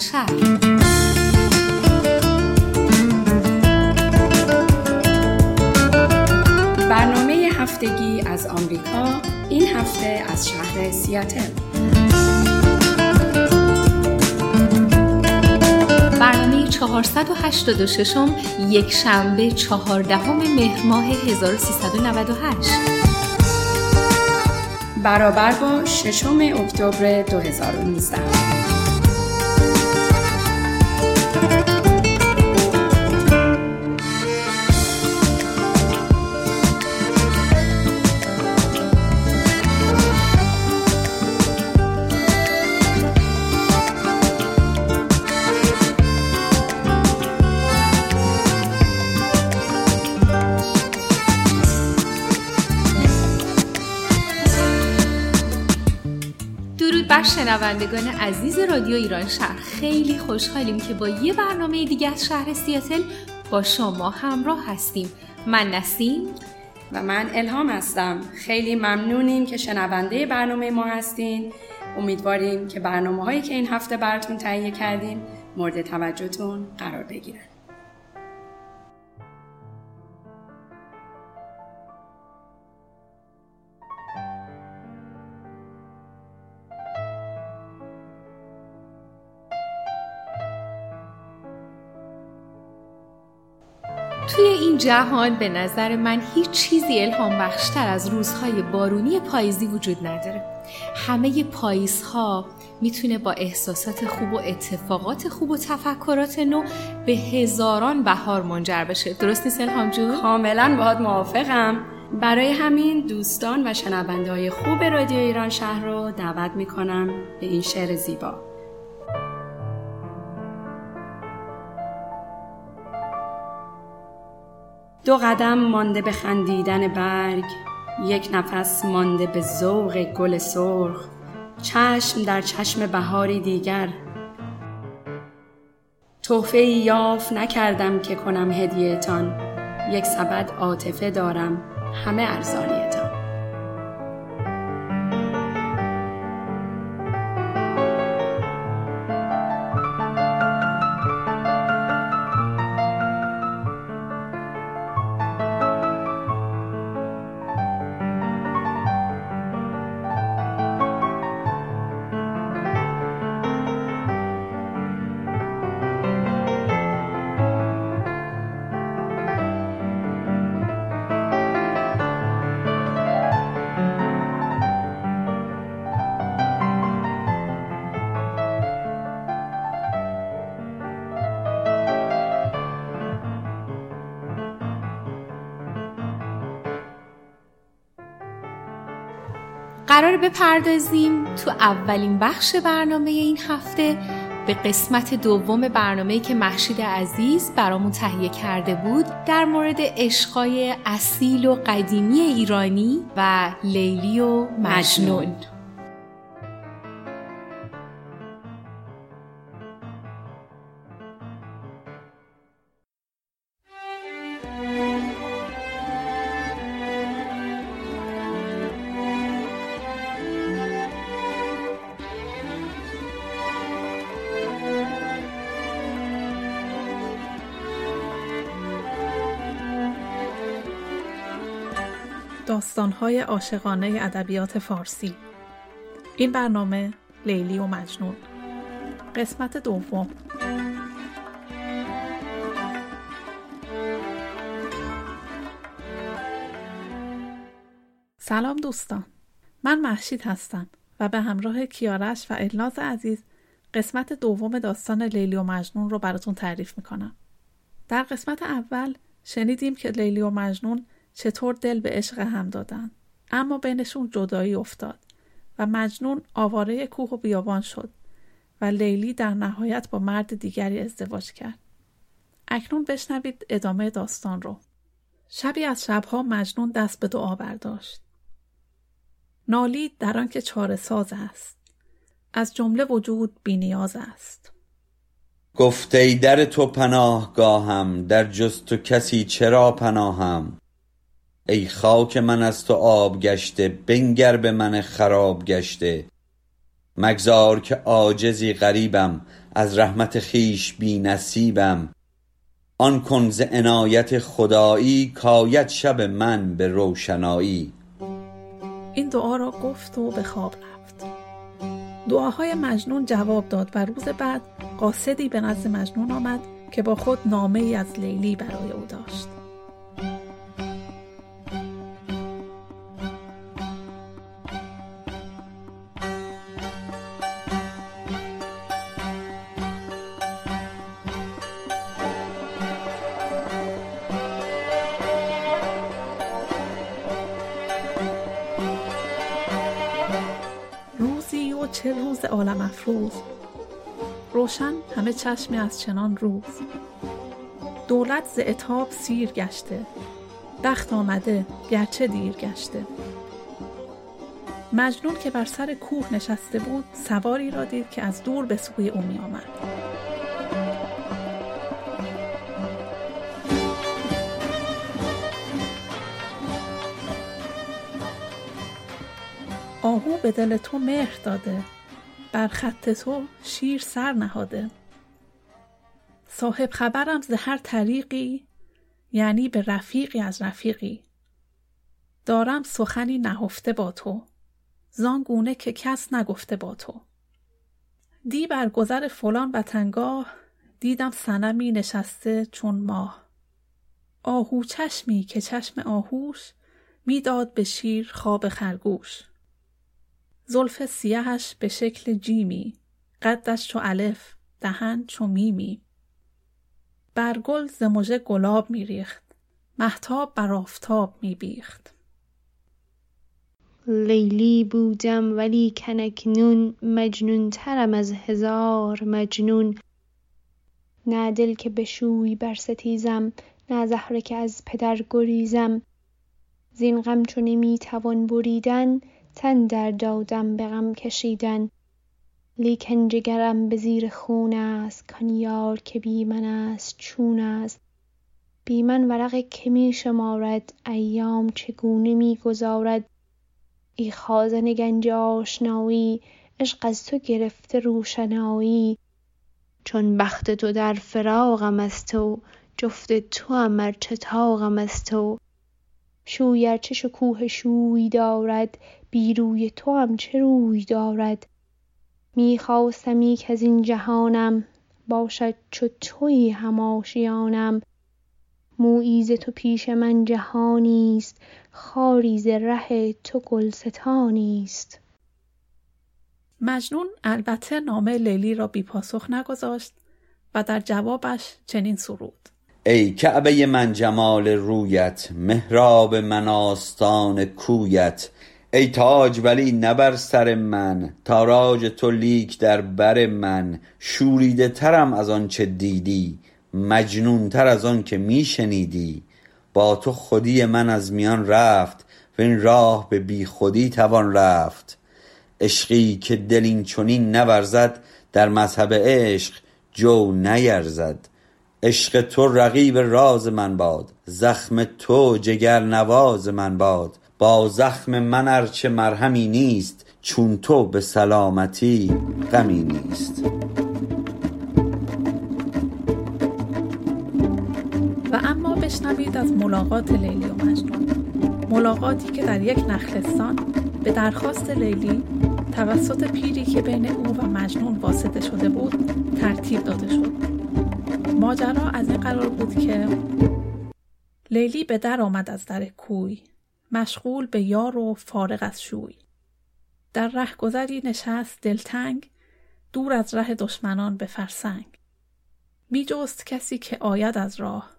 شهر برنامه هفتگی از آمریکا این هفته از شهر سیاتل. برنامه 486 یک شنبه 14 مهر ماه 1398 برابر با ششم اکتبر 2019 شنوندگان عزیز رادیو ایران شهر خیلی خوشحالیم که با یه برنامه دیگه از شهر سیاتل با شما همراه هستیم. من نسیم. و من الهام هستم. خیلی ممنونیم که شنونده برنامه ما هستین. امیدواریم که برنامه هایی که این هفته براتون تهیه کردیم مورد توجهتون قرار بگیرن. جهان به نظر من هیچ چیزی الهام بخشتر از روزهای بارونی پاییزی وجود نداره. همه پاییزها می‌تونه با احساسات خوب و اتفاقات خوب و تفکرات نو به هزاران بهار منجر بشه. درست نیست الهام جون؟ کاملا باهات موافقم. برای همین دوستان و شنونده های خوب رادیو ایران شهر رو دعوت می‌کنم به این شعر زیبا. دو قدم مانده به خندیدن برگ یک نفس مانده به ذوق گل سرخ چشم در چشم بهاری دیگر. تحفه یاف نکردم که کنم هدیهتان یک سبد عاطفه دارم همه ارزانیتان. بپردازیم تو اولین بخش برنامه این هفته. به قسمت دوم برنامه که محشید عزیز برامون تهیه کرده بود در مورد عشقای اصیل و قدیمی ایرانی و لیلی و مجنون. داستانهای عاشقانه ادبیات فارسی. این برنامه لیلی و مجنون. قسمت دوم. سلام دوستان. من محشید هستم و به همراه کیارش و الناز عزیز قسمت دوم داستان لیلی و مجنون رو براتون تعریف می‌کنم. در قسمت اول شنیدیم که لیلی و مجنون چطور دل به عشق هم دادن. اما بینشون جدایی افتاد و مجنون آواره کوه و بیابان شد و لیلی در نهایت با مرد دیگری ازدواج کرد. اکنون بشنوید ادامه داستان رو. شبی از شبها مجنون دست به دعا برداشت. نالید در آنکه چاره ساز است. از جمله وجود بینیاز است. گفته در تو پناهگاهم در جز تو کسی چرا پناهم؟ ای خاک من از تو آب گشته بنگر به من خراب گشته. مگذار که عاجزی غریبم از رحمت خیش بی نصیبم. آن کن ز عنایت خدایی کاید شب من به روشنایی. این دعا را گفت و به خواب رفت. دعاهای مجنون جواب داد و روز بعد قاصدی به نزد مجنون آمد که با خود نامه ای از لیلی برای او داشت. روزی و چه روز عالم افروز. روشن همه چشمی از چنان روز. دولت ز اتاب سیر گشته. بخت آمده گرچه دیر گشته. مجنون که بر سر کوه نشسته بود سواری را دید که از دور به سوی او می آمد. آهو به دل تو مهر داده. بر خط تو شیر سر نهاده. صاحب خبرم ز هر طریقی یعنی به رفیقی از رفیقی. دارم سخنی نهفته با تو. زان گونه که کس نگفته با تو. دی بر گذر فلان وطنگاه دیدم صنمی نشسته چون ماه. آهو چشمی که چشم آهوش می‌داد به شیر خواب خرگوش. زلف سیهش به شکل جیمی قدش چو الف دهن چو میمی. بر گل ز مژه گلاب میریخت مهتاب بر آفتاب میبیخت. لیلی بودم ولی کنکنون مجنون ترم از هزار مجنون. نه دل که به شوی برستیزم نه زهره که از پدر گریزم. زین غم چو نمی‌توان بریدن تن در دادم به غم کشیدن لیکن جگرم به زیر خون است کان یار که بی من است چون است. بی من ورق که می شمارد ایام چگونه می گذارد؟ ای خازن گنج آشنایی عشق از تو گرفته روشنایی. چون بخت تو در فراقم از تو جفت توام ار چه طاقم از تو. شوی ار چه شکوه شوی دارد بی روی توام چه روی دارد؟ می خواستمی کز این جهانم باشد چو تویی هم آشیانم. تو پیش من جهانی است خاری ره تو گلستانی است. مجنون البته نامه لیلی را بی پاسخ نگذاشت و در جوابش چنین سرود. ای کعبه من جمال رویت محراب من آستان کویت. ای تاج ولی نه بر سر من تاراج تو لیک در بر من. شوریده ترم از آنچه دیدی مجنون تر از آن که می شنیدی. با تو خودی من از میان رفت وین راه به بی خودی توان رفت. عشقی که دل این چنین نورزد در مذهب عشق جو نیرزد. عشق تو رقیب راز من باد زخم تو جگر نواز من باد. با زخم من ار چه مرهمی نیست چون تو به سلامتی غمی نیست. و اما بشنوید از ملاقات لیلی و مجنون. ملاقاتی که در یک نخلستان به درخواست لیلی توسط پیری که بین او و مجنون واسطه شده بود ترتیب داده شد. ماجرا از این قرار بود که لیلی به در آمد از در کوی مشغول به یار و فارغ از شوی. در رهگذری نشست دلتنگ دور از ره دشمنان به فرسنگ. می جست کسی که آید از راه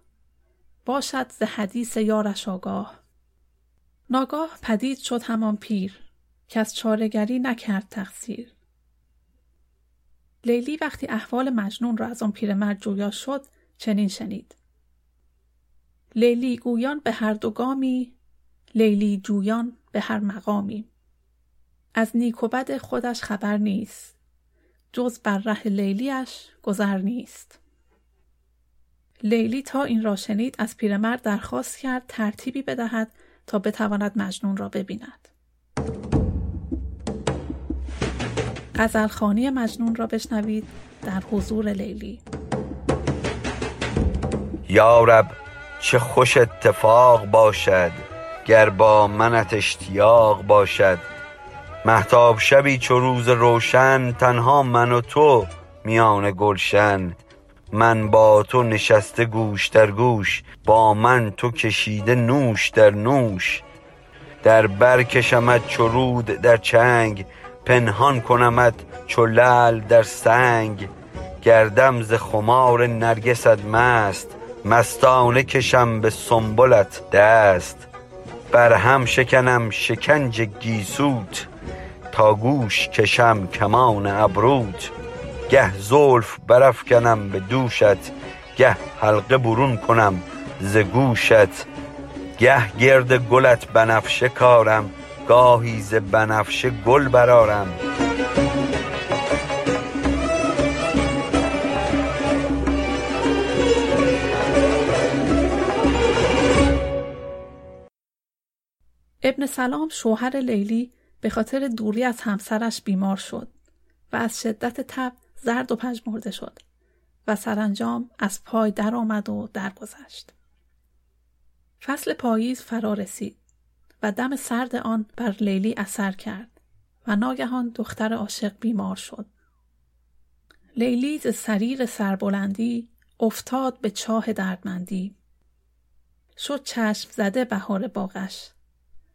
باشد ز حدیث یارش آگاه. ناگاه پدید شد همان پیر که از چارهگری نکرد تقصیر. لیلی وقتی احوال مجنون را از آن پیرمرد جویا شد چنین شنید. لیلی گویان به هر دو گامی لیلی جویان به هر مقامی. از نیک و بد خودش خبر نیست. جز بر ره لیلیش گذر نیست. لیلی تا این را شنید از پیرمرد درخواست کرد ترتیبی بدهد تا بتواند مجنون را ببیند. غزلخانی مجنون را بشنوید در حضور لیلی. یارب چه خوش اتفاق باشد گر با منت اشتیاق باشد. محتاب شبی چو روز روشن تنها من و تو میان گلشن. من با تو نشسته گوش در گوش با من تو کشیده نوش در نوش. در بر کشمت چو رود در چنگ پنهان کنمت چو در سنگ. گردم ز خمار نرگست مست مستانه کشم به سنبلت دست. بر هم شکنم شکنج گیسوت تا گوش کشم کمان ابروت. گه زلف برافکنم به دوشت گه حلقه برون کنم ز گوشت. گه گرد گلت بنفشه کارم گاهی ز بنفشه گل برارم ابن سلام شوهر لیلی به خاطر دوری از همسرش بیمار شد و از شدت تب زرد و پژمرده شد و سرانجام از پای درآمد و درگذشت. فصل پاییز فرا رسید و دم سرد آن بر لیلی اثر کرد و ناگهان دختر عاشق بیمار شد. لیلی ز سریر سربلندی افتاد به چاه دردمندی. شد چشم زده بهار باغش.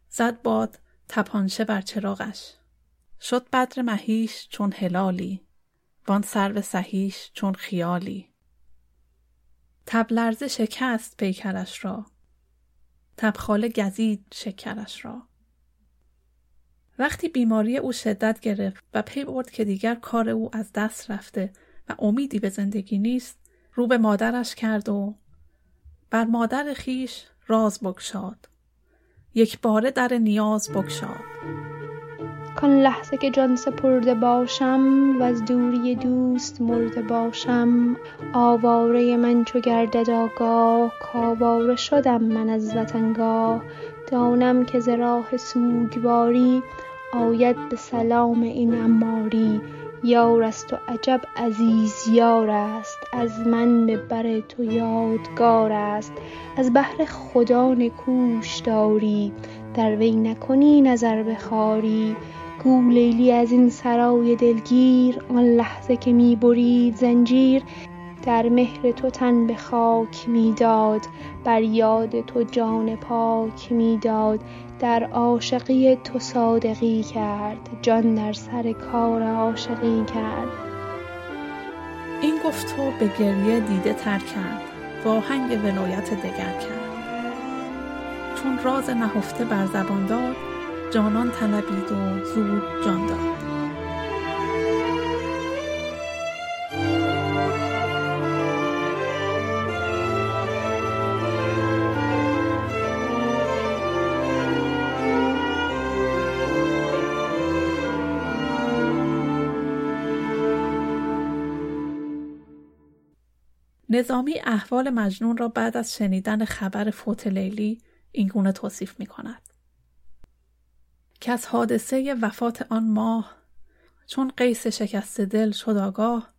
زد باد تپانچه بر چراغش. شد بدر مهیش چون هلالی. وان سرو سهیش چون خیالی. تب لرزه شکست پیکرش را. تبخاله گزید شکرش را. وقتی بیماری او شدت گرفت و پی برد که دیگر کار او از دست رفته و امیدی به زندگی نیست رو به مادرش کرد و بر مادر خیش راز بگشاد یک باره در نیاز بگشاد کان لحظه که جان سپرده باشم و از دوری دوست مرده باشم. آواره من چو گردد آگاه کاواره شدم من از وطنگاه دانم که ز راه سوگواری آید به سلام این اماری یار است و عجب عزیز یار است از من به بر تو یادگار است. از بهر خدا نکوش داری در وی نکنی نظر به خواری گو لیلی از این سرای دلگیر آن لحظه که می برید زنجیر. در مهر تو تن به خاک می‌داد بر یاد تو جان پاک می‌داد در عاشقی تو صادقی کرد جان در سر کار عاشقی کرد. این گفت و به گریه دیده تر کرد و آهنگ ولایت دگر کرد. چون راز نهفته بر زبان داد جانان طلبید و زود جان داد نظامی احوال مجنون را بعد از شنیدن خبر فوت لیلی اینگونه توصیف می کند. که از حادثه وفات آن ماه چون قیس شکست دل شد آگاه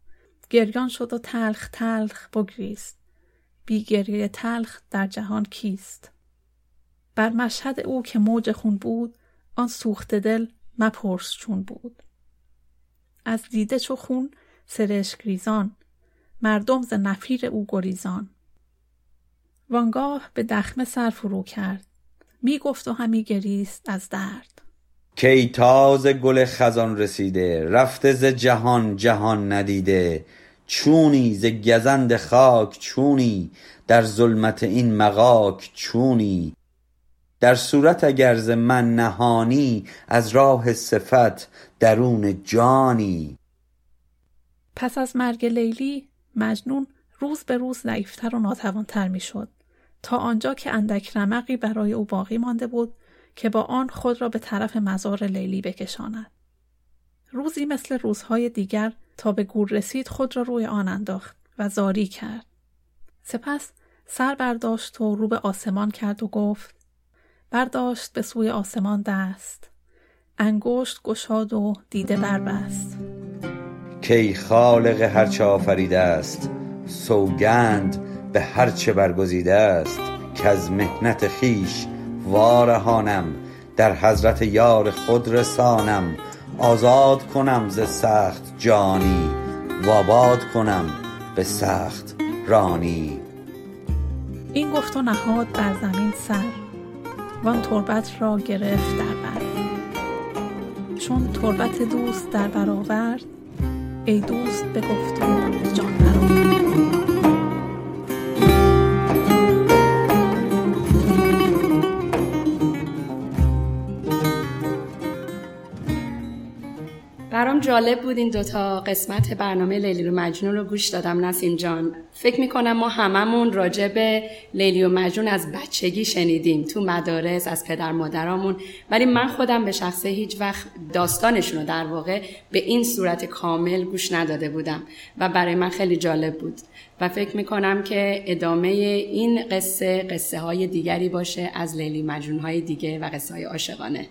گریان شد و تلخ تلخ بگریست. بی گریه تلخ در جهان کیست؟ بر مشهد او که موج خون بود آن سوخت دل مپرس چون بود. از دیده چو خون سرشک ریزان مردم ز نفیر او گریزان. وانگاه به دخمه سر فرو کرد می گفت و همی گریست از درد. کی تازه گل خزان رسیده رفته ز جهان جهان ندیده. چونی ز گزند خاک چونی در ظلمت این مغاک چونی. در صورت اگر ز من نهانی از راه صفت درون جانی. پس از مرگ لیلی مجنون روز به روز ضعیفتر و ناتوانتر می‌شد. تا آنجا که اندک رمقی برای او باقی مانده بود که با آن خود را به طرف مزار لیلی بکشاند. روزی مثل روزهای دیگر تا به گور رسید خود را روی آن انداخت و زاری کرد. سپس سر برداشت و رو به آسمان کرد و گفت برداشت به سوی آسمان دست. انگشت گشاد و دیده بربست. کی خالق هرچه آفریده است سوگند به هرچه برگزیده است که از محنت خیش وارهانم. در حضرت یار خود رسانم. آزاد کنم ز سخت جانی و کنم به سخت رانی. این گفت و نهاد بر زمین سر وان تربت را گرفت در بر. چون تربت دوست در برآورد ای دوست بگفت و جان برآورد. برام جالب بود این دوتا قسمت برنامه لیلی و مجنون رو گوش دادم نسیم جان. فکر می‌کنم ما هممون راجع به لیلی و مجنون از بچگی شنیدیم تو مدارس از پدر مادرامون. ولی من خودم به شخصه هیچ وقت داستانشون رو در واقع به این صورت کامل گوش نداده بودم و برای من خیلی جالب بود. و فکر می‌کنم که ادامه این قصه قصه های دیگری باشه از لیلی مجنون های دیگه و قصه های عاشقانه.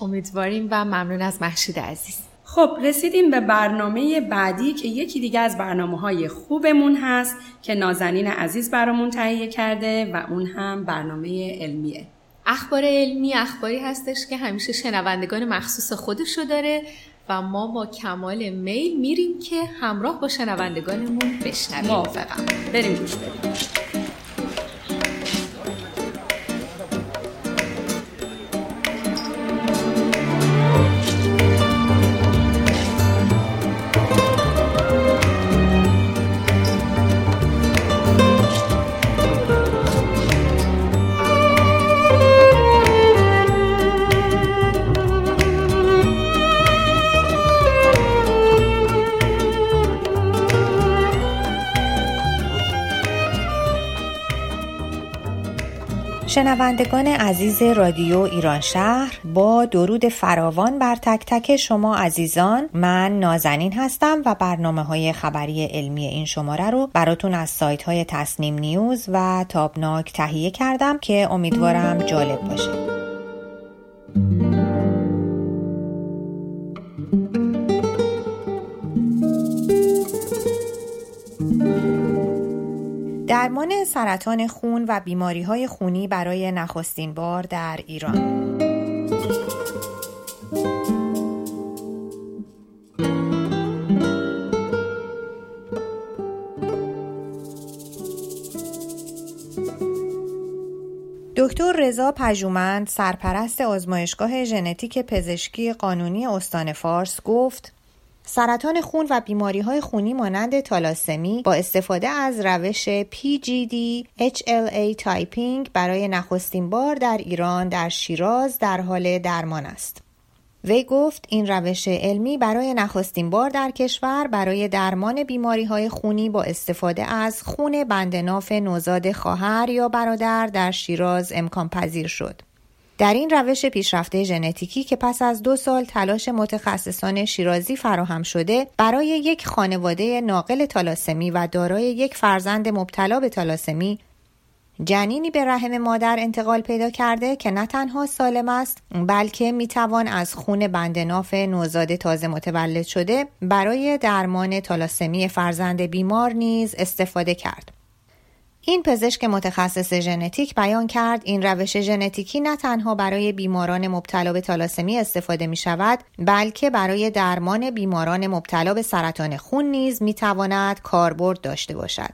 امیدواریم و ممنون از محشید عزیز. خب رسیدیم به برنامه بعدی که یکی دیگه از برنامه های خوبمون هست که نازنین عزیز برامون تهیه کرده و اون هم برنامه علمیه. اخبار علمی اخباری هستش که همیشه شنوندگان مخصوص خودشو داره و ما با کمال میل میریم که همراه با شنوندگانمون بشنویم. موافقم. بریم گوش بریم شنوندگان عزیز رادیو ایران شهر با درود فراوان بر تک تک شما عزیزان. من نازنین هستم و برنامه های خبری علمی این شماره رو براتون از سایت های تصنیم نیوز و تابناک تهیه کردم که امیدوارم جالب باشه. درمان سرطان خون و بیماری های خونی برای نخستین بار در ایران. دکتر رضا پژومند سرپرست آزمایشگاه ژنتیک پزشکی قانونی استان فارس گفت سرطان خون و بیماری های خونی مانند تالاسمی با استفاده از روش PGD HLA typing برای نخستین بار در ایران در شیراز در حال درمان است. وی گفت این روش علمی برای نخستین بار در کشور برای درمان بیماری های خونی با استفاده از خون بندناف نوزاد خواهر یا برادر در شیراز امکان پذیر شد. در این روش پیشرفته ژنتیکی که پس از دو سال تلاش متخصصان شیرازی فراهم شده برای یک خانواده ناقل تالاسمی و دارای یک فرزند مبتلا به تالاسمی جنینی به رحم مادر انتقال پیدا کرده که نه تنها سالم است بلکه می‌توان از خون بندناف نوزاد تازه متولد شده برای درمان تالاسمی فرزند بیمار نیز استفاده کرد. این پزشک متخصص ژنتیک بیان کرد این روش ژنتیکی نه تنها برای بیماران مبتلا به تالاسمی استفاده می شود بلکه برای درمان بیماران مبتلا به سرطان خون نیز می تواند کاربرد داشته باشد.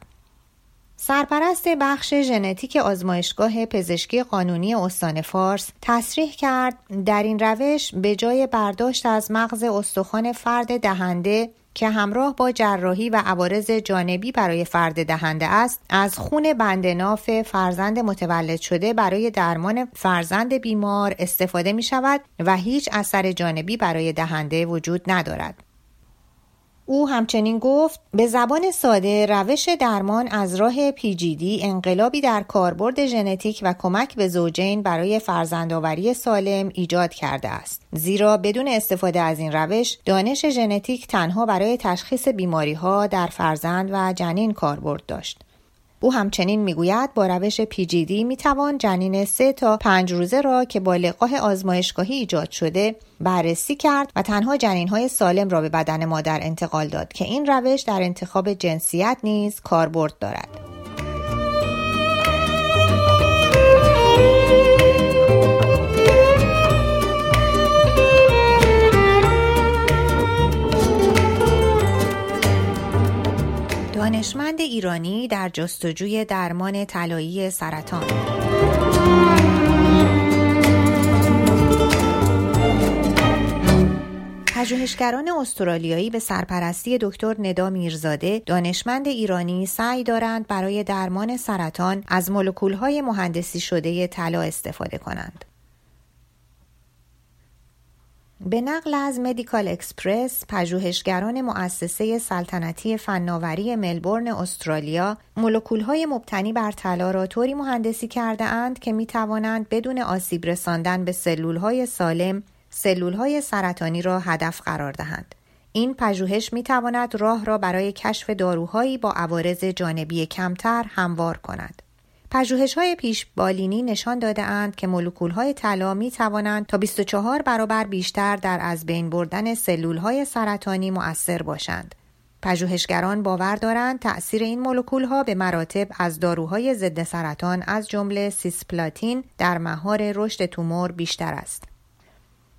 سرپرست بخش ژنتیک آزمایشگاه پزشکی قانونی استان فارس تصریح کرد در این روش به جای برداشت از مغز استخوان فرد دهنده که همراه با جراحی و عوارض جانبی برای فرد دهنده است از خون بندناف فرزند متولد شده برای درمان فرزند بیمار استفاده می شود و هیچ اثر جانبی برای دهنده وجود ندارد. او همچنین گفت به زبان ساده روش درمان از راه پیجیدی انقلابی در کاربرد ژنتیک و کمک به زوجین برای فرزندآوری سالم ایجاد کرده است. زیرا بدون استفاده از این روش دانش ژنتیک تنها برای تشخیص بیماری ها در فرزند و جنین کاربرد داشت. او همچنین می‌گوید با روش پیجیدی می‌توان جنین سه تا پنج روزه را که با لقاح آزمایشگاهی ایجاد شده بررسی کرد و تنها جنین های سالم را به بدن مادر انتقال داد که این روش در انتخاب جنسیت نیز کاربرد دارد. دانشمند ایرانی در جستجوی درمان طلایی سرطان پژوهشگران استرالیایی به سرپرستی دکتر ندا میرزاده دانشمند ایرانی سعی دارند برای درمان سرطان از مولکولهای مهندسی شده طلا استفاده کنند. به نقل از Medical Xpress پژوهشگران مؤسسه سلطنتی فناوری ملبورن استرالیا مولکولهای مبتنی بر طلا را طوری مهندسی کرده اند که می توانند بدون آسیب رساندن به سلولهای سالم سلولهای سرطانی را هدف قرار دهند. این پژوهش می تواند راه را برای کشف داروهایی با عوارض جانبی کمتر هموار کند. پژوهش های پیش بالینی نشان داده اند که مولکول های طلا می توانند تا 24 برابر بیشتر در از بین بردن سلول های سرطانی مؤثر باشند. پژوهشگران باور دارند تأثیر این مولکول ها به مراتب از داروهای ضد سرطان از جمله سیسپلاتین در مهار رشد تومور بیشتر است.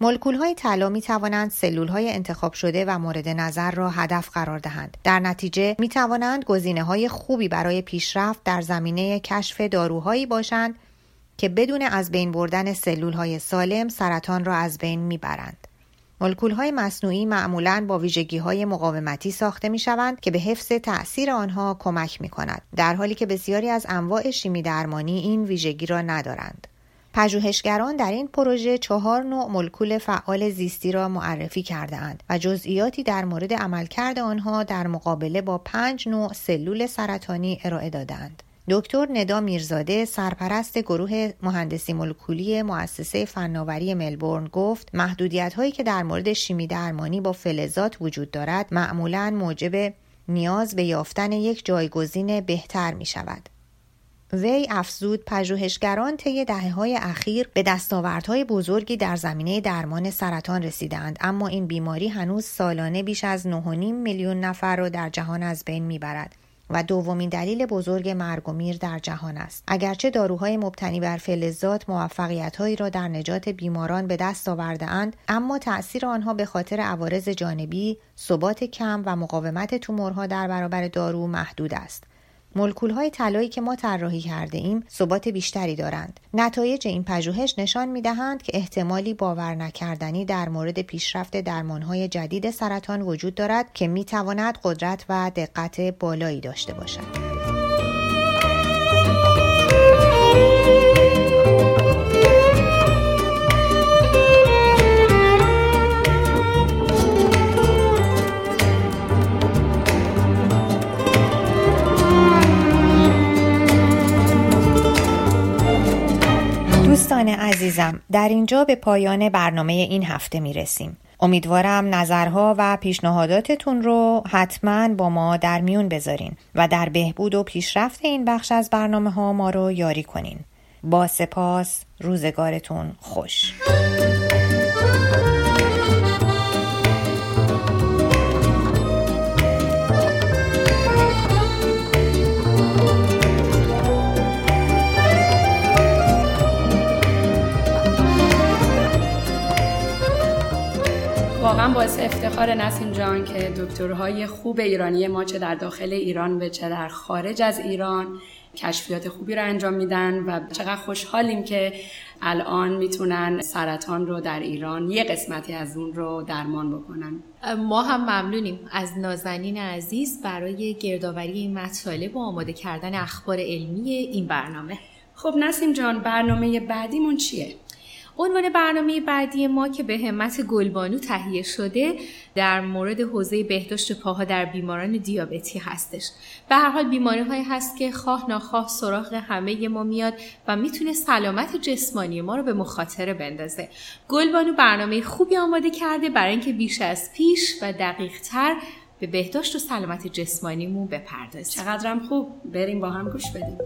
مولکول های طلا می توانند سلول های انتخاب شده و مورد نظر را هدف قرار دهند. در نتیجه می توانند گزینه های خوبی برای پیشرفت در زمینه کشف داروهایی باشند که بدون از بین بردن سلول های سالم سرطان را از بین می برند. مولکول های مصنوعی معمولا با ویژگی های مقاومتی ساخته می شوند که به حفظ تأثیر آنها کمک می کند در حالی که بسیاری از انواع شیمی درمانی این ویژگی را ندارند. پژوهشگران در این پروژه چهار نوع مولکول فعال زیستی را معرفی کرده اند و جزئیاتی در مورد عملکرد آنها در مقابله با پنج نوع سلول سرطانی ارائه دادند. دکتر ندا میرزاده سرپرست گروه مهندسی مولکولی مؤسسه فناوری ملبورن گفت محدودیت هایی که در مورد شیمی درمانی با فلزات وجود دارد معمولا موجب نیاز به یافتن یک جایگزین بهتر می شود. وی افزود پژوهشگران طی دهه های اخیر به دستاوردهای بزرگی در زمینه درمان سرطان رسیدند اما این بیماری هنوز سالانه بیش از 9.5 میلیون نفر را در جهان از بین می‌برد و دومین دلیل بزرگ مرگ و میر در جهان است. اگرچه داروهای مبتنی بر فلزات موفقیتهایی را در نجات بیماران به دست آورده اند اما تأثیر آنها به خاطر عوارض جانبی ثبات کم و مقاومت تومورها در برابر دارو محدود است. مولکول های طلایی که ما طراحی کرده ایم ثبات بیشتری دارند. نتایج این پژوهش نشان می دهند که احتمالی باور نکردنی در مورد پیشرفت درمان های جدید سرطان وجود دارد که می تواند قدرت و دقت بالایی داشته باشد. دوستان عزیزم در اینجا به پایان برنامه این هفته می رسیم. امیدوارم نظرها و پیشنهاداتتون رو حتما با ما در میون بذارین و در بهبود و پیشرفت این بخش از برنامه ها ما رو یاری کنین. با سپاس روزگارتون خوش. واقعا باعث افتخار نسیم جان که دکترهای خوب ایرانی ما چه در داخل ایران و چه در خارج از ایران کشفیات خوبی رو انجام میدن و چقدر خوشحالیم که الان می‌تونن سرطان رو در ایران یه قسمتی از اون رو درمان بکنن ما هم ممنونیم از نازنین عزیز برای گردآوری این مطالب و آماده کردن اخبار علمی این برنامه خب نسیم جان برنامه بعدیمون چیه؟ عنوان برنامه بعدی ما که به همت گلبانو تهیه شده در مورد حوزه بهداشت پاها در بیماران دیابتی هستش. به هر حال بیماری های هست که خواه ناخواه سراغ همه ما میاد و می‌تونه سلامت جسمانی ما رو به مخاطره بندازه. گلبانو برنامه خوبی آماده کرده برای اینکه بیش از پیش و دقیق تر به بهداشت و سلامت جسمانیمون بپردازیم. چقدرم خوب. بریم با هم گوش بدیم.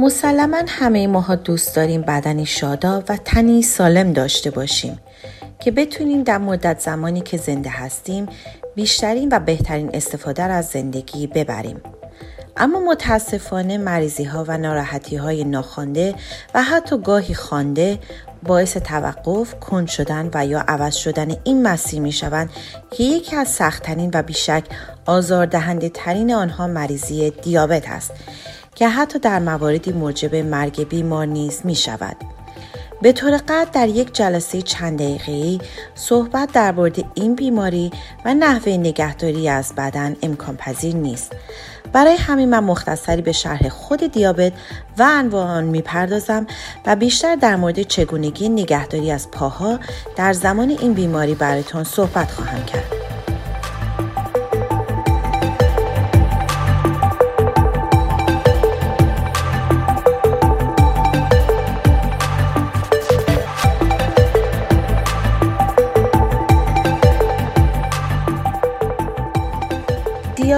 مسلما همه ماها دوست داریم بدنی شاداب و تنی سالم داشته باشیم که بتونیم در مدت زمانی که زنده هستیم بیشترین و بهترین استفاده از زندگی ببریم. اما متاسفانه مریضی ها و ناراحتی های ناخوانده و حتی گاهی خوانده باعث توقف، کند شدن و یا عوض شدن این مسیر می شوند که یکی از سختترین و بیشک آزاردهنده ترین آنها مریضی دیابت است که حتی در مواردی موجب مرگ بیمار نیز می شود. به طور قطع در یک جلسه چند دقیقه‌ای صحبت در مورد این بیماری و نحوه نگهداری از بدن امکان پذیر نیست. برای همین من مختصری به شرح خود دیابت و انواع آن می‌پردازم و بیشتر در مورد چگونگی نگهداری از پاها در زمان این بیماری براتون صحبت خواهم کرد.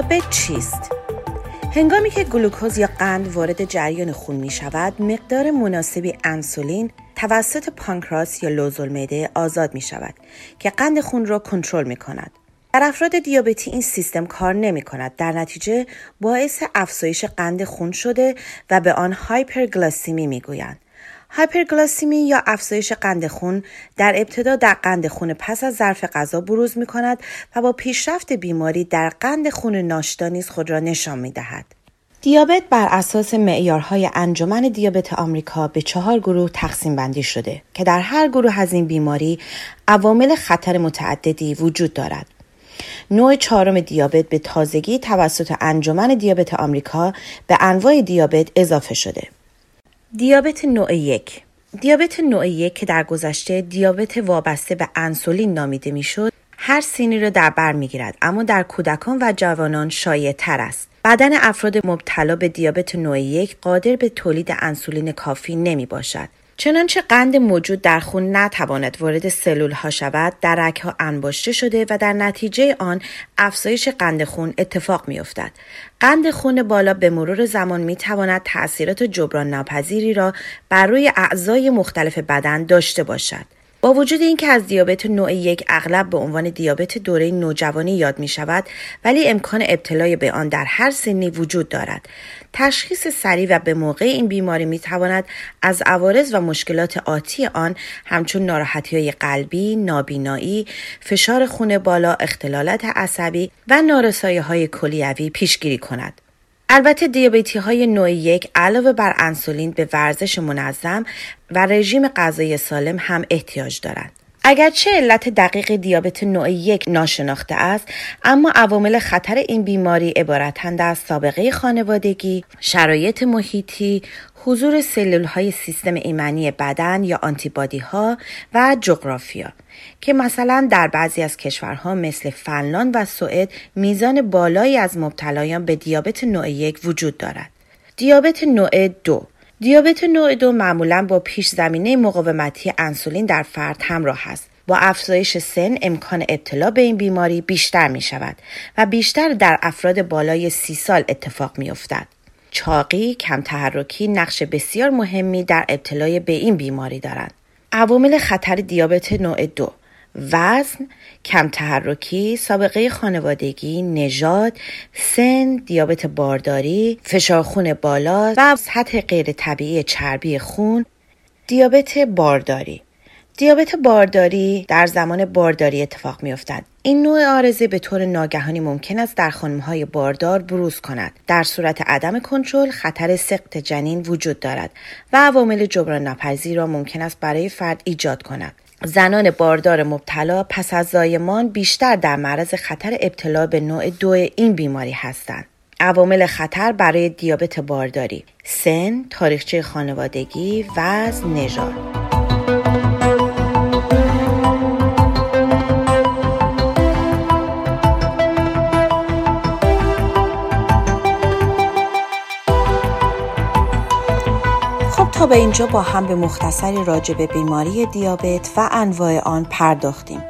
دیابت چیست؟ هنگامی که گلوکوز یا قند وارد جریان خون می شود، مقدار مناسبی انسولین توسط پانکراس یا لوزالمعده آزاد می شود که قند خون را کنترل می کند. در افراد دیابتی این سیستم کار نمی کند. در نتیجه باعث افزایش قند خون شده و به آن هایپرگلاسیمی می گویند. هایپرگلاسیمی یا افزایش قند خون در ابتدا در قند خون پس از ظرف غذا بروز می کند و با پیشرفت بیماری در قند خون ناشتا نیز خود را نشان می دهد. دیابت بر اساس معیارهای انجمن دیابت آمریکا به چهار گروه تقسیم بندی شده که در هر گروه از این بیماری عوامل خطر متعددی وجود دارد. نوع چهارم دیابت به تازگی توسط انجمن دیابت آمریکا به انواع دیابت اضافه شده. دیابت نوع یک. دیابت نوع یک که در گذشته دیابت وابسته به انسولین نامیده می‌شد هر سینی را در بر می‌گیرد اما در کودکان و جوانان شایع تر است. بدن افراد مبتلا به دیابت نوع یک قادر به تولید انسولین کافی نمی باشد چنانچه قند موجود در خون نتواند وارد سلول ها شود درک ها انباشته شده و در نتیجه آن افزایش قند خون اتفاق می افتد. قند خون بالا به مرور زمان می تواند تأثیرات جبران ناپذیری را بر روی اعضای مختلف بدن داشته باشد. با وجود اینکه از دیابت نوع یک اغلب به عنوان دیابت دوره نوجوانی یاد می شود ولی امکان ابتلای به آن در هر سنی وجود دارد تشخیص سریع و به موقع این بیماری می تواند از عوارض و مشکلات آتی آن همچون ناراحتی های قلبی، نابینایی، فشار خون بالا، اختلالات عصبی و نارسایی های کلیوی پیشگیری کند. البته دیابتی های نوع یک علاوه بر انسولین به ورزش منظم و رژیم غذایی سالم هم احتیاج دارند. اگرچه علت دقیق دیابت نوع یک ناشناخته است اما عوامل خطر این بیماری عبارتند از سابقه خانوادگی شرایط محیطی حضور سلول های سیستم ایمنی بدن یا آنتیبادی ها و جغرافیا که مثلا در بعضی از کشورها مثل فنلاند و سوئد میزان بالایی از مبتلایان به دیابت نوع یک وجود دارد. دیابت نوع دو دیابت نوع دو معمولا با پیش زمینه مقاومتی انسولین در فرد همراه است. با افزایش سن امکان ابتلا به این بیماری بیشتر می شود و بیشتر در افراد بالای سی سال اتفاق می افتد. چاقی، کم تحرکی نقش بسیار مهمی در ابتلای به این بیماری دارند. عوامل خطر دیابت نوع دو وزن، کم تحرکی، سابقه خانوادگی، نژاد، سن، دیابت بارداری، فشار خون بالا و سطح غیر طبیعی چربی خون، دیابت بارداری دیابت بارداری در زمان بارداری اتفاق می افتد. این نوع آرزه به طور ناگهانی ممکن است در های باردار بروز کند. در صورت عدم کنترل خطر سقط جنین وجود دارد و عوامل جبران ناپذیر را ممکن است برای فرد ایجاد کند. زنان باردار مبتلا پس از زایمان بیشتر در معرض خطر ابتلا به نوع دو این بیماری هستند. عوامل خطر برای دیابت بارداری سن، تاریخچه خانوادگی، وزن، نژاد به اینجا با هم به مختصری راجع به بیماری دیابت و انواع آن پرداختیم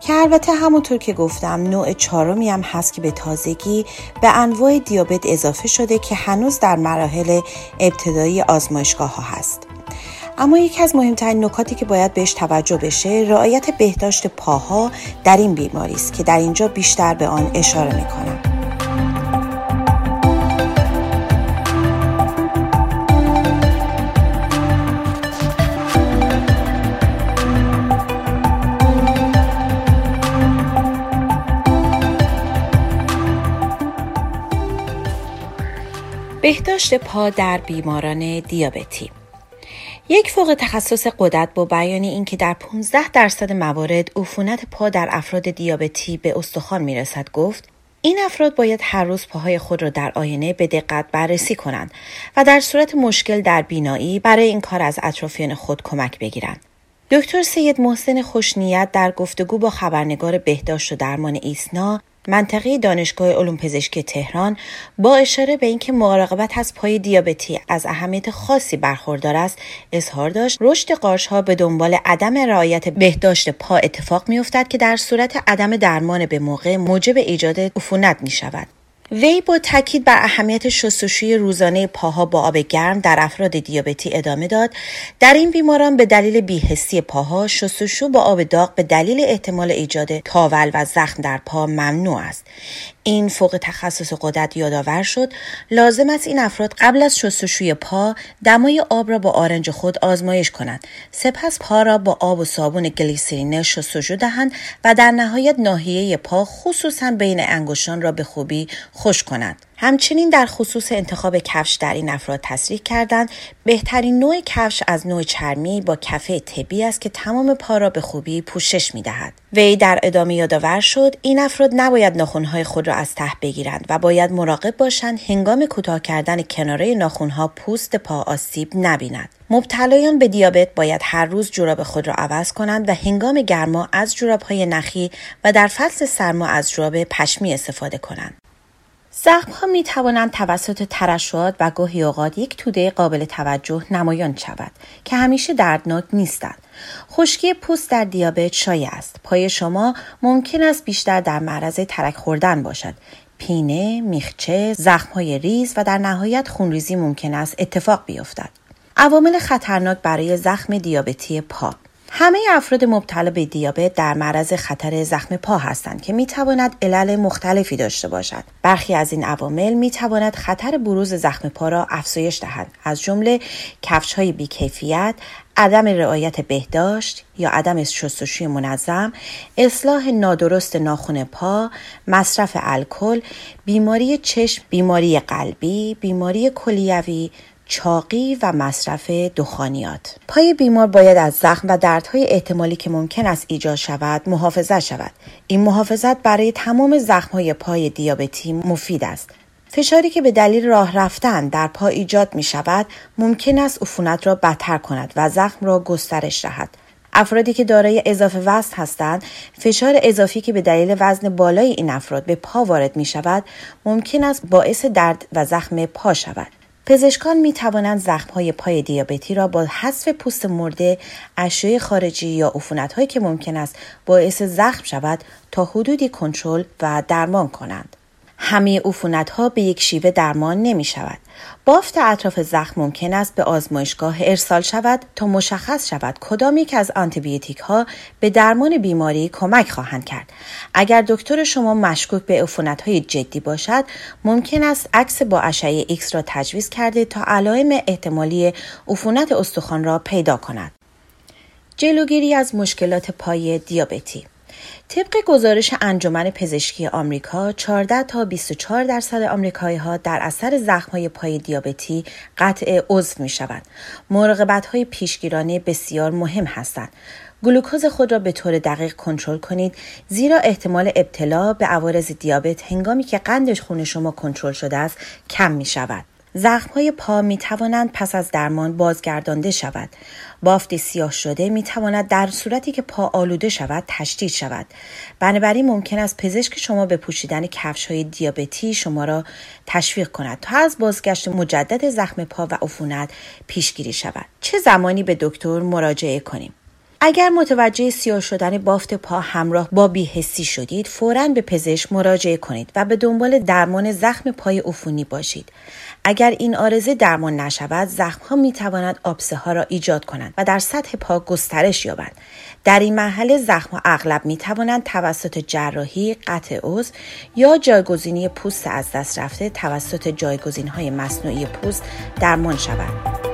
که البته همونطور که گفتم نوع چهارمی هم هست که به تازگی به انواع دیابت اضافه شده که هنوز در مراحل ابتدایی آزمایشگاه ها هست. اما یکی از مهمترین نکاتی که باید بهش توجه بشه رعایت بهداشت پاها در این بیماری است که در اینجا بیشتر به آن اشاره می‌کنم. بهداشت پا در بیماران دیابتی یک فوق تخصص قدرت با بیان اینکه در 15 درصد موارد عفونت پا در افراد دیابتی به استخوان می‌رسد گفت این افراد باید هر روز پاهای خود را در آینه به دقت بررسی کنند و در صورت مشکل در بینایی برای این کار از اطرافیان خود کمک بگیرند. دکتر سید محسن خوشنیت در گفتگو با خبرنگار بهداشت و درمان ایسنا منطقه دانشگاه علوم پزشکی تهران با اشاره به اینکه مراقبت از پای دیابتی از اهمیت خاصی برخوردار است اظهار داشت. رشد ها به دنبال عدم رعایت بهداشت پا اتفاق میافتد که در صورت عدم درمان به موقع موجب ایجاد عفونت می شود وی با تاکید بر اهمیت شستشوی روزانه پاها با آب گرم در افراد دیابتی ادامه داد در این بیماران به دلیل بیهستی پاها شستشو با آب داغ به دلیل احتمال ایجاد تاول و زخم در پا ممنوع است. این فوق تخصص قدرت یادآور شد. لازم است این افراد قبل از شستشوی پا دمای آب را با آرنج خود آزمایش کنند. سپس پا را با آب و صابون گلیسرینه شستشو دهند و در نهایت ناحیه پا خصوصا بین انگشتان را به خوبی خوش کنند. همچنین در خصوص انتخاب کفش در این افراد تصریح کردند بهترین نوع کفش از نوع چرمی با کفه طبی است که تمام پا را به خوبی پوشش می دهد. وی در ادامه یادآور شد این افراد نباید ناخونهای خود را از ته بگیرند و باید مراقب باشند هنگام کوتاه کردن کناره ناخونها پوست پا آسیب نبیند. مبتلایان به دیابت باید هر روز جوراب خود را عوض کنند و هنگام گرما از جوراب های نخی و در فصل سرما از جوراب پشمی استفاده کنند. زخم ها می توانند توسط ترشحات و گاهی اوقات یک توده قابل توجه نمایان شود که همیشه دردناک نیستند. خشکی پوست در دیابت شایع است. پای شما ممکن است بیشتر در معرض ترک خوردن باشد. پینه، میخچه، زخم های ریز و در نهایت خونریزی ممکن است اتفاق بیفتد. عوامل خطرناک برای زخم دیابتی پا همه افراد مبتلا به دیابت در معرض خطر زخم پا هستند که می تواند علل مختلفی داشته باشد. برخی از این عوامل می تواند خطر بروز زخم پا را افزایش دهد از جمله کفش های بیکیفیت، عدم رعایت بهداشت یا عدم شستشوی منظم، اصلاح نادرست ناخن پا، مصرف الکل، بیماری چشم، بیماری قلبی، بیماری کلیوی، چاقی و مصرف دخانیات. پای بیمار باید از زخم و دردهای احتمالی که ممکن است ایجاد شود محافظت شود. این محافظت برای تمام زخمهای پای دیابتی مفید است. فشاری که به دلیل راه رفتن در پا ایجاد می شود ممکن است عفونت را بدتر کند و زخم را گسترش دهد. افرادی که دارای اضافه وزن هستند فشار اضافی که به دلیل وزن بالای این افراد به پا وارد می شود ممکن است باعث درد و زخم پا شود. پزشکان می توانند زخم های پای دیابتی را با حذف پوست مرده، اشیاء خارجی یا عفونت هایی که ممکن است باعث زخم شود تا حدودی کنترل و درمان کنند. همه عفونت ها به یک شیوه درمان نمی شود. بافت اطراف زخم ممکن است به آزمایشگاه ارسال شود تا مشخص شود کدام یک از آنتیبیوتیک ها به درمان بیماری کمک خواهند کرد. اگر دکتر شما مشکوک به عفونت های جدی باشد، ممکن است عکس با اشعه ایکس را تجویز کرده تا علائم احتمالی عفونت استخوان را پیدا کند. جلوگیری از مشکلات پای دیابتی طبق گزارش انجمن پزشکی آمریکا 14 تا 24 درصد آمریکایی ها در اثر زخم های پای دیابتی قطع عضو می شوند. مراقبت های پیشگیرانه بسیار مهم هستند. گلوکوز خود را به طور دقیق کنترل کنید زیرا احتمال ابتلا به عوارض دیابت هنگامی که قند خون شما کنترل شده است کم می شود. های پا می توانند پس از درمان بازگردانده شود. بافت سیاه شده می تواند در صورتی که پا آلوده شود تشدید شود. بنابراین ممکن است پزشک شما به پوشیدن کفش های دیابتی شما را تشویق کند تا از بازگشت مجدد زخم پا و عفونت پیشگیری شود. چه زمانی به دکتر مراجعه کنیم؟ اگر متوجه سیاه شدن بافت پا همراه با بیهسی شدید فورا به پزشک مراجعه کنید و به دنبال درمان زخم پای عفونی باشید اگر این آرزه درمان نشود زخم ها می تواند آبسه ها را ایجاد کنند و در سطح پا گسترش یابند در این مرحله زخم ها اغلب می توانند توسط جراحی قطع عضو یا جایگزینی پوست از دست رفته توسط جایگزین های مصنوعی پوست درمان شوند.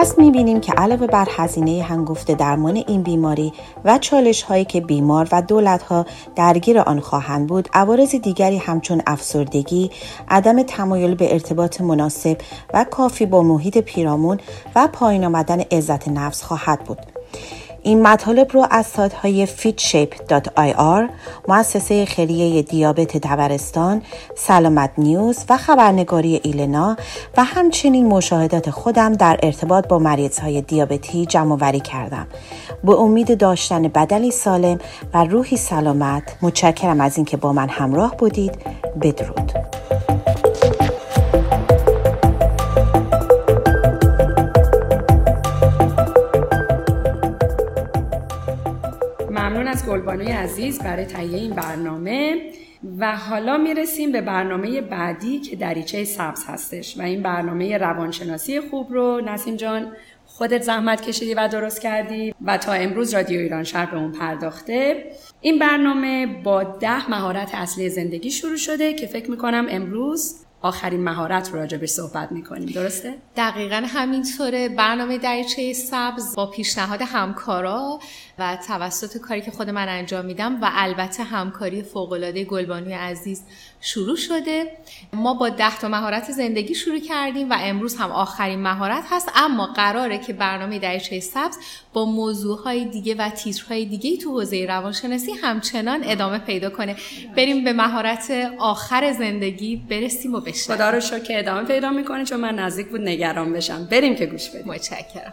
پس می‌بینیم که علاوه بر هزینه هنگفت درمان این بیماری و چالش هایی که بیمار و دولت ها درگیر آن خواهند بود عوارض دیگری همچون افسردگی عدم تمایل به ارتباط مناسب و کافی با محیط پیرامون و پایین آمدن عزت نفس خواهد بود. این مطالب رو از سایت fitshape.ir مؤسسه خیریه دیابت دبرستان، سلامت نیوز و خبرنگاری ایلنا و همچنین مشاهدات خودم در ارتباط با مریض های دیابتی جمع وری کردم. به امید داشتن بدنی سالم و روحی سلامت متشکرم از اینکه با من همراه بودید. بدرود. از گلبانوی عزیز برای تهیه این برنامه و حالا می‌رسیم به برنامه بعدی که دریچه سبز هستش و این برنامه روانشناسی خوب رو. نسیم جان خودت زحمت کشیدی و درست کردی و تا امروز رادیو ایران شهر به اون پرداخته. این برنامه با ده مهارت اصلی زندگی شروع شده که فکر می‌کنم امروز آخرین مهارت رو راجع به صحبت می‌کنیم. درسته؟ دقیقا همینطوره. برنامه دریچه سبز با پیشنهاد همکارا و توسط کاری که خود من انجام میدم و البته همکاری فوقالعاده گلبانوی عزیز شروع شده. ما با ده تا مهارت زندگی شروع کردیم و امروز هم آخرین مهارت هست اما قراره که برنامه دریچه سبز با موضوعهای دیگه و تیترهای دیگه تو حوزه روانشناسی همچنان ادامه پیدا کنه. بریم به مهارت آخر زندگی برسیم و بشنویم. خدا رو شکر ادامه پیدا می‌کنه چون من نزدیک بود نگران بشم. بریم که گوش بدیم. متشکرم.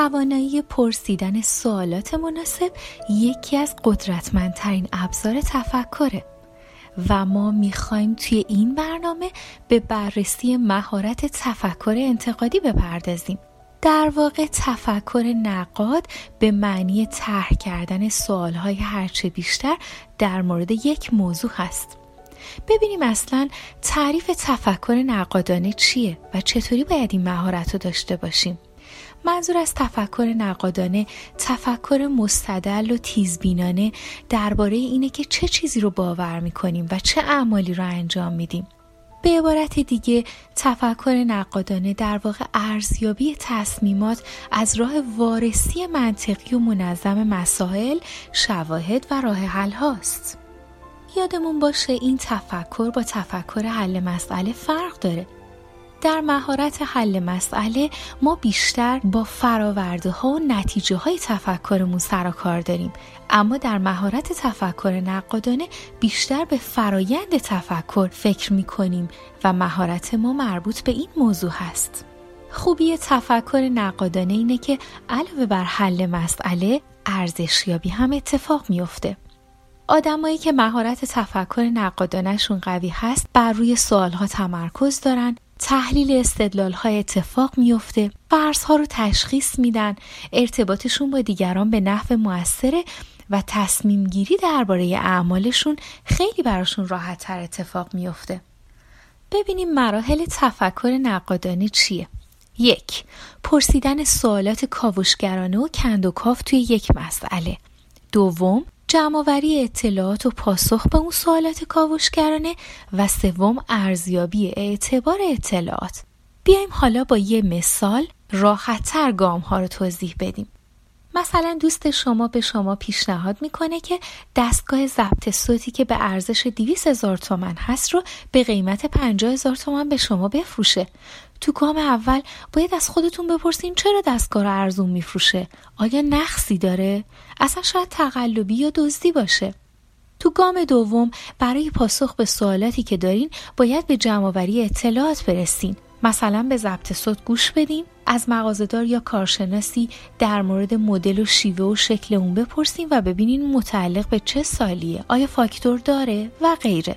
توانایی پرسیدن سوالات مناسب یکی از قدرتمندترین ابزار تفکره و ما می‌خوایم توی این برنامه به بررسی مهارت تفکر انتقادی بپردازیم. در واقع تفکر نقاد به معنی طرح کردن سوالهای هرچه بیشتر در مورد یک موضوع هست. ببینیم اصلا تعریف تفکر نقادانه چیه و چطوری باید این مهارت رو داشته باشیم. منظور از تفکر نقادانه تفکر مستدل و تیزبینانه درباره اینه که چه چیزی رو باور می‌کنیم و چه اعمالی رو انجام میدیم به عبارت دیگه تفکر نقادانه در واقع ارزیابی تصمیمات از راه وارسی منطقی و منظم مسائل، شواهد و راه حل هاست. یادمون باشه این تفکر با تفکر حل مسئله فرق داره در مهارت حل مسئله ما بیشتر با فراورده ها و نتیجه های تفکرمون سر کار داریم. اما در مهارت تفکر نقادانه بیشتر به فرایند تفکر فکر می کنیم و مهارت ما مربوط به این موضوع هست. خوبی تفکر نقادانه اینه که علاوه بر حل مسئله ارزشیابی هم اتفاق میافته. آدمایی که مهارت تفکر نقادانهشون قوی هست بر روی سوالها تمرکز دارن تحلیل استدلال های اتفاق میفته فرض ها رو تشخیص میدن. ارتباطشون با دیگران به نحو موثره و تصمیم گیری درباره اعمالشون خیلی براشون راحت تر اتفاق میفته ببینیم مراحل تفکر نقادانه چیه. یک پرسیدن سوالات کاوشگرانه و کندوکاف توی یک مسئله. دوم جمعآوری اطلاعات و پاسخ به اون سوالات کاوشگرانه و سوم ارزیابی اعتبار اطلاعات. بیایم حالا با یه مثال راحتتر گام ها رو توضیح بدیم. مثلا دوست شما به شما پیشنهاد می‌کنه که دستگاه ضبط صوتی که به ارزش 200 هزار تومن هست رو به قیمت 50 هزار تومن به شما بفروشه. تو گام اول باید از خودتون بپرسین چرا دستگاه رو ارزون میفروشه؟ آیا نقصی داره؟ اصلا شاید تقلبی یا دزدی باشه. تو گام دوم برای پاسخ به سوالاتی که دارین باید به جمعآوری اطلاعات برسین. مثلا به ضبط صوت گوش بدیم از مغازهدار یا کارشناسی در مورد مدل و شیوه و شکل اون بپرسیم و ببینین متعلق به چه سالیه آیا فاکتور داره و غیره.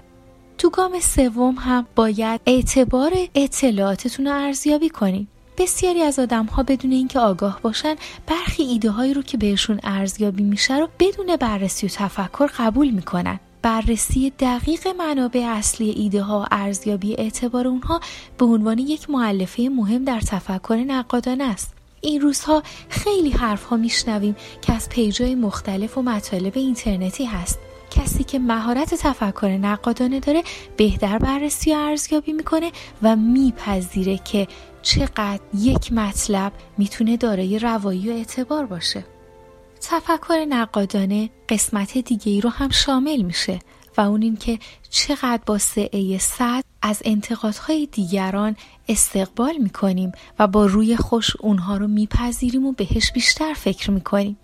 تو گام سوم هم باید اعتبار اطلاعاتتون رو ارزیابی کنیم بسیاری از آدم ها بدون اینکه آگاه باشن برخی ایده هایی رو که بهشون ارزیابی میشه رو بدون بررسی و تفکر قبول می‌کنن. بررسی دقیق منابع اصلی ایده ها و ارزیابی اعتبار اونها به عنوان یک معلفه مهم در تفکر نقادانه است. این روزها خیلی حرف ها میشنویم که از پیجای مختلف و مطالب اینترنتی هست. کسی که مهارت تفکر نقادانه داره بهتر بررسی و ارزیابی می‌کنه و میپذیره که چقدر یک مطلب می‌تونه دارای روایی و اعتبار باشه تفکر نقادانه قسمت دیگه ای رو هم شامل میشه و اون این که چقدر با سعه صد از انتقادهای دیگران استقبال می‌کنیم و با روی خوش اونها رو میپذیریم و بهش بیشتر فکر می‌کنیم.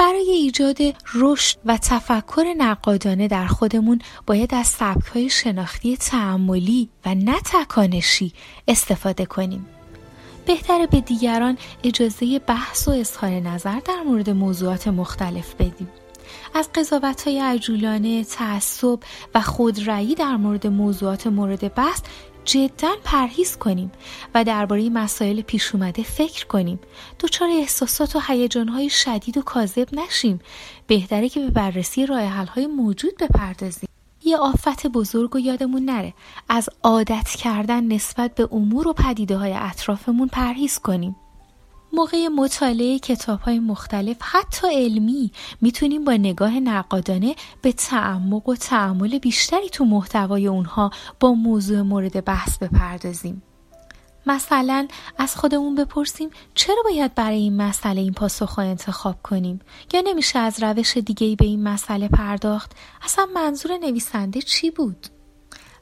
برای ایجاد رشد و تفکر نقادانه در خودمون باید از سبکهای شناختی تعملی و نه تکانشی استفاده کنیم. بهتره به دیگران اجازه بحث و اظهار نظر در مورد موضوعات مختلف بدیم. از قضاوت های عجولانه، تعصب و خودرأیی در مورد موضوعات مورد بحث جدا پرهیز کنیم و درباره مسائل پیش اومده فکر کنیم. دچار احساسات و هیجانهای شدید و کاذب نشیم. بهتره که به بررسی راه های موجود بپردازیم. یه آفت بزرگ و یادمون نره. از عادت کردن نسبت به امور و پدیده های اطرافمون پرهیز کنیم. موقع مطالعه کتاب های مختلف حتی علمی می‌تونیم با نگاه نقادانه به تعمق و تعمل بیشتری تو محتوای اونها با موضوع مورد بحث بپردازیم. مثلا از خودمون بپرسیم چرا باید برای این مسئله این پاسخ ها انتخاب کنیم یا نمیشه از روش دیگه به این مسئله پرداخت اصلا منظور نویسنده چی بود؟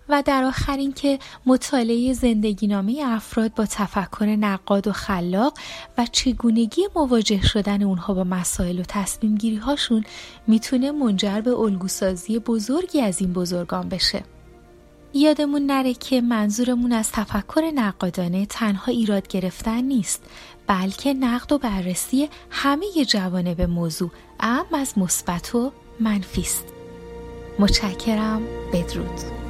و در آخر اینکه مطالعه زندگی نامه افراد با تفکر نقاد و خلاق و چگونگی مواجه شدن اونها با مسائل و تصمیم گیری هاشون می‌تونه منجر به الگوسازی بزرگی از این بزرگان بشه. یادمون نره که منظورمون از تفکر نقادانه تنها ایراد گرفتن نیست بلکه نقد و بررسی همه جوانب موضوع ام از مثبت و منفی است. متشکرم بدرود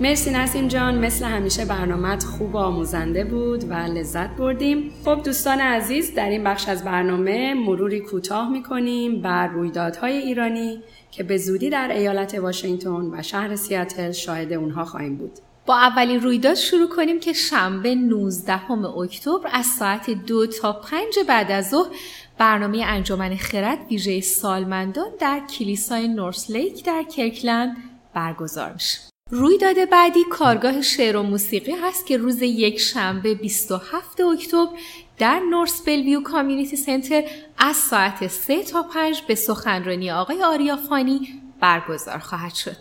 مرسی نسیم جان. مثل همیشه برنامه خوب و آموزنده بود و لذت بردیم. خب دوستان عزیز در این بخش از برنامه مروری کوتاه می‌کنیم بر رویدادهای ایرانی که به زودی در ایالت واشنگتن و شهر سیاتل شاهد اونها خواهیم بود. با اولین رویداد شروع کنیم که شنبه 19 اکتبر از ساعت دو تا پنج بعد از ظهر برنامه انجمن خرد ویژه سالمندان در کلیسای نورس لیک در کرکلند برگزار میشه. رویداد بعدی کارگاه شعر و موسیقی هست که روز یک شنبه 27 اکتبر در نورس بلویو کامیونیتی سنتر از ساعت 3 تا 5 به سخنرانی آقای آریافانی برگزار خواهد شد.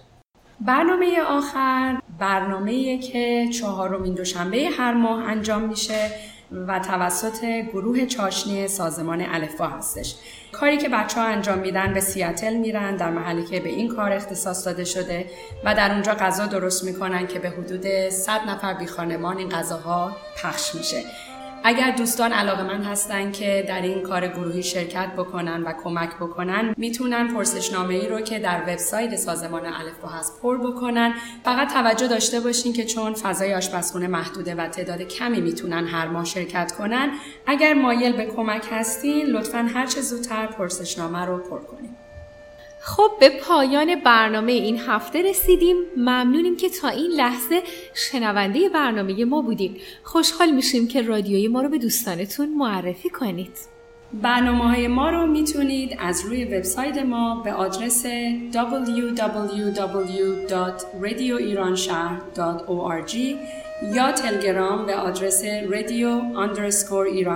برنامه آخر برنامه که چهارمین دوشنبه هر ماه انجام میشه و توسط گروه چاشنی سازمان الفا هستش کاری که بچه ها انجام میدن به سیاتل میرن در محلی که به این کار اختصاص داده شده و در اونجا غذا درست می‌کنن که به حدود 100 نفر بی خانمان این غذاها پخش میشه. اگر دوستان علاقه من هستن که در این کار گروهی شرکت بکنن و کمک بکنن می‌تونن پرسشنامه ای رو که در وبسایت سازمان الفبا هست پر بکنن. فقط توجه داشته باشین که چون فضای آشپزخونه محدوده و تعداد کمی می‌تونن هر ماه شرکت کنن اگر مایل به کمک هستین لطفا هر چه زودتر پرسشنامه رو پر کنید خب به پایان برنامه این هفته رسیدیم. ممنونیم که تا این لحظه شنونده برنامه ما بودیم خوشحال میشیم که رادیوی ما رو به دوستانتون معرفی کنید. برنامه های ما رو می‌تونید از روی وبسایت ما به آدرس www.radioiranshahr.org یا تلگرام به آدرس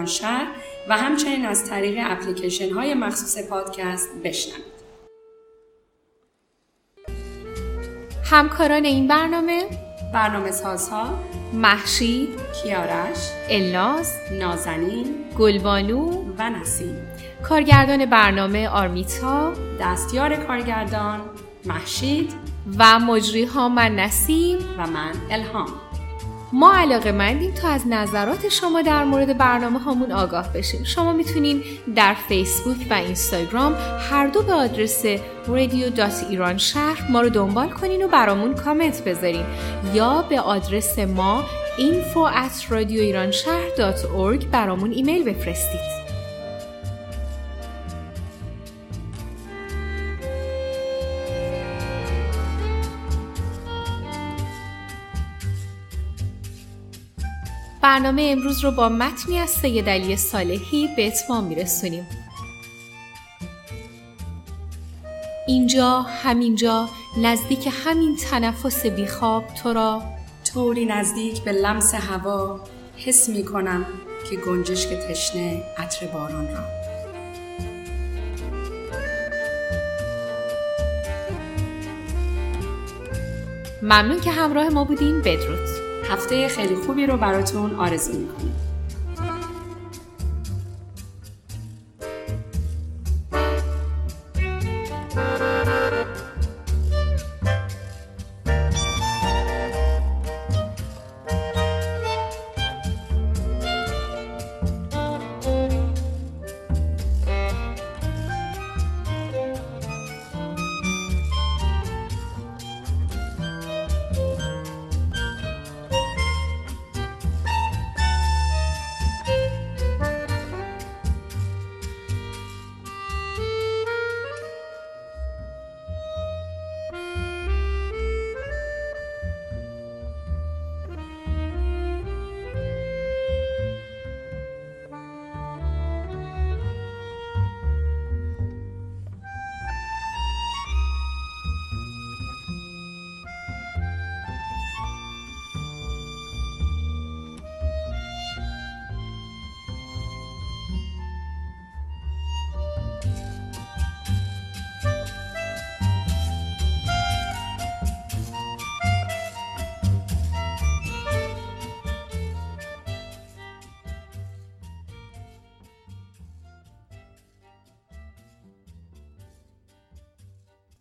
شهر و همچنین از طریق اپلیکیشن های مخصوص پادکست بشنوید. همکاران این برنامه برنامه سازها محشید کیارش الناز نازنین گلبانو و نسیم. کارگردان برنامه آرمیتا دستیار کارگردان محشید و مجری ها من نسیم و من الهام. ما علاقه مندیم تا از نظرات شما در مورد برنامه هامون آگاه بشیم. شما می‌تونین در فیسبوک و اینستاگرام هر دو به آدرس رادیو دات ایران شهر ما رو دنبال کنین و برامون کامنت بذارین. یا به آدرس ما info at برامون ایمیل بفرستید. برنامه امروز رو با متنی از سید علی صالحی به اتمام میرسونیم. اینجا همینجا نزدیک همین تنفس بیخواب تو را طوری نزدیک به لمس هوا حس می کنم که گنجشک تشنه عطر باران را. ممنون که همراه ما بودین. بدرود. هفته خیلی خوبی رو براتون آرزو می‌کنم.